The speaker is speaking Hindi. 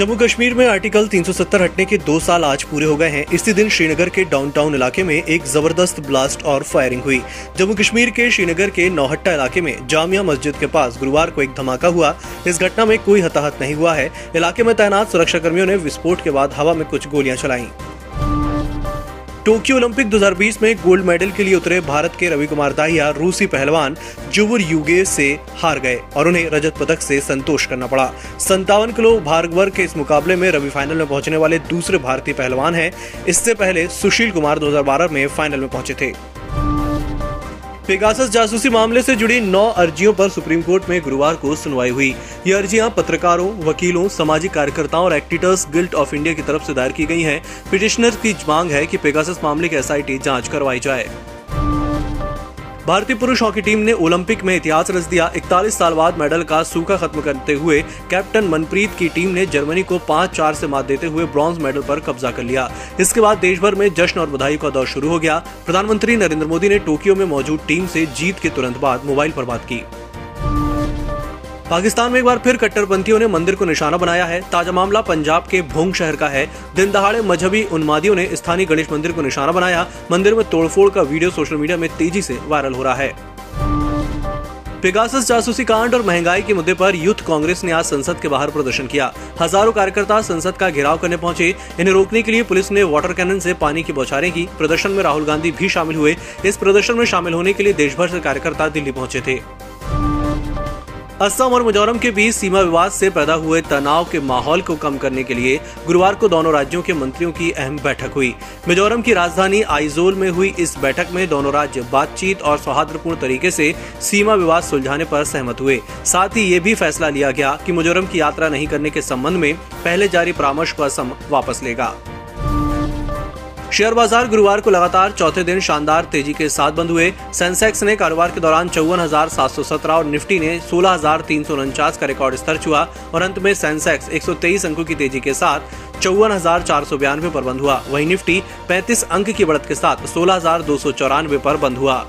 जम्मू कश्मीर में आर्टिकल 370 हटने के दो साल आज पूरे हो गए हैं। इसी दिन श्रीनगर के डाउनटाउन इलाके में एक ज़बरदस्त ब्लास्ट और फायरिंग हुई। जम्मू कश्मीर के श्रीनगर के नौहट्टा इलाके में जामिया मस्जिद के पास गुरुवार को एक धमाका हुआ। इस घटना में कोई हताहत नहीं हुआ है। इलाके में तैनात सुरक्षा कर्मियों ने विस्फोट के बाद हवा में कुछ गोलियाँ चलाई। टोक्यो ओलंपिक 2020 में गोल्ड मेडल के लिए उतरे भारत के रवि कुमार दाहिया, रूसी पहलवान जुवर युगे से हार गए और उन्हें रजत पदक से संतोष करना पड़ा। संतावन किलो भार वर्ग के इस मुकाबले में रवि फाइनल में पहुँचने वाले दूसरे भारतीय पहलवान हैं। इससे पहले सुशील कुमार 2012 में फाइनल में पहुँचे थे। पेगासस जासूसी मामले से जुड़ी नौ अर्जियों पर सुप्रीम कोर्ट में गुरुवार को सुनवाई हुई। ये अर्जियाँ पत्रकारों, वकीलों, सामाजिक कार्यकर्ताओं और एक्टिटर्स गिल्ट ऑफ़ इंडिया की तरफ़ से दायर की गई हैं। पिटिशनर की मांग है कि पेगासस मामले की एसआईटी जाँच करवाई जाए। भारतीय पुरुष हॉकी टीम ने ओलंपिक में इतिहास रच दिया। इकतालीस साल बाद मेडल का सूखा खत्म करते हुए कैप्टन मनप्रीत की टीम ने जर्मनी को पाँच चार से मात देते हुए ब्रॉन्ज मेडल पर कब्जा कर लिया। इसके बाद देश भर में जश्न और बधाई का दौर शुरू हो गया। प्रधानमंत्री नरेंद्र मोदी ने टोक्यो में मौजूद टीम से जीत के तुरंत बाद मोबाइल पर बात की। पाकिस्तान में एक बार फिर कट्टरपंथियों ने मंदिर को निशाना बनाया है। ताज़ा मामला पंजाब के भोंग शहर का है। दिन दहाड़े मजहबी उन्मादियों ने स्थानीय गणेश मंदिर को निशाना बनाया। मंदिर में तोड़फोड़ का वीडियो सोशल मीडिया में तेज़ी से वायरल हो रहा है। पेगासस जासूसी कांड और महँगाई के मुद्दे पर यूथ कांग्रेस ने आज संसद के बाहर प्रदर्शन किया। हज़ारों कार्यकर्ता संसद का घेराव करने पहुँचे। इन्हें रोकने के लिए पुलिस ने वाटर कैनन से पानी की बौछारें की। प्रदर्शन में राहुल गांधी भी शामिल हुए। इस प्रदर्शन में शामिल होने के लिए देश भर से कार्यकर्ता दिल्ली पहुँचे थे। असम और मिजोरम के बीच सीमा विवाद से पैदा हुए तनाव के माहौल को कम करने के लिए गुरुवार को दोनों राज्यों के मंत्रियों की अहम बैठक हुई। मिजोरम की राजधानी आइजोल में हुई इस बैठक में दोनों राज्य बातचीत और सौहार्दपूर्ण तरीके से सीमा विवाद सुलझाने पर सहमत हुए। साथ ही ये भी फैसला लिया गया कि मिजोरम की यात्रा नहीं करने के संबंध में पहले जारी परामर्श को असम वापस लेगा। शेयर बाज़ार गुरुवार को लगातार चौथे दिन शानदार तेज़ी के साथ बंद हुए। सेंसेक्स ने कारोबार के दौरान चौवन और निफ्टी ने सोलह का रिकॉर्ड स्तर छुआ और अंत में सेंसेक्स एक सौ तेईस अंकों की तेज़ी के साथ चौवन हज़ार चार सौ बयानवे पर बंद हुआ। वहीं निफ्टी पैंतीस अंक की बढ़त के साथ सोलह हज़ार दो सौ चौरानवे पर बंद हुआ।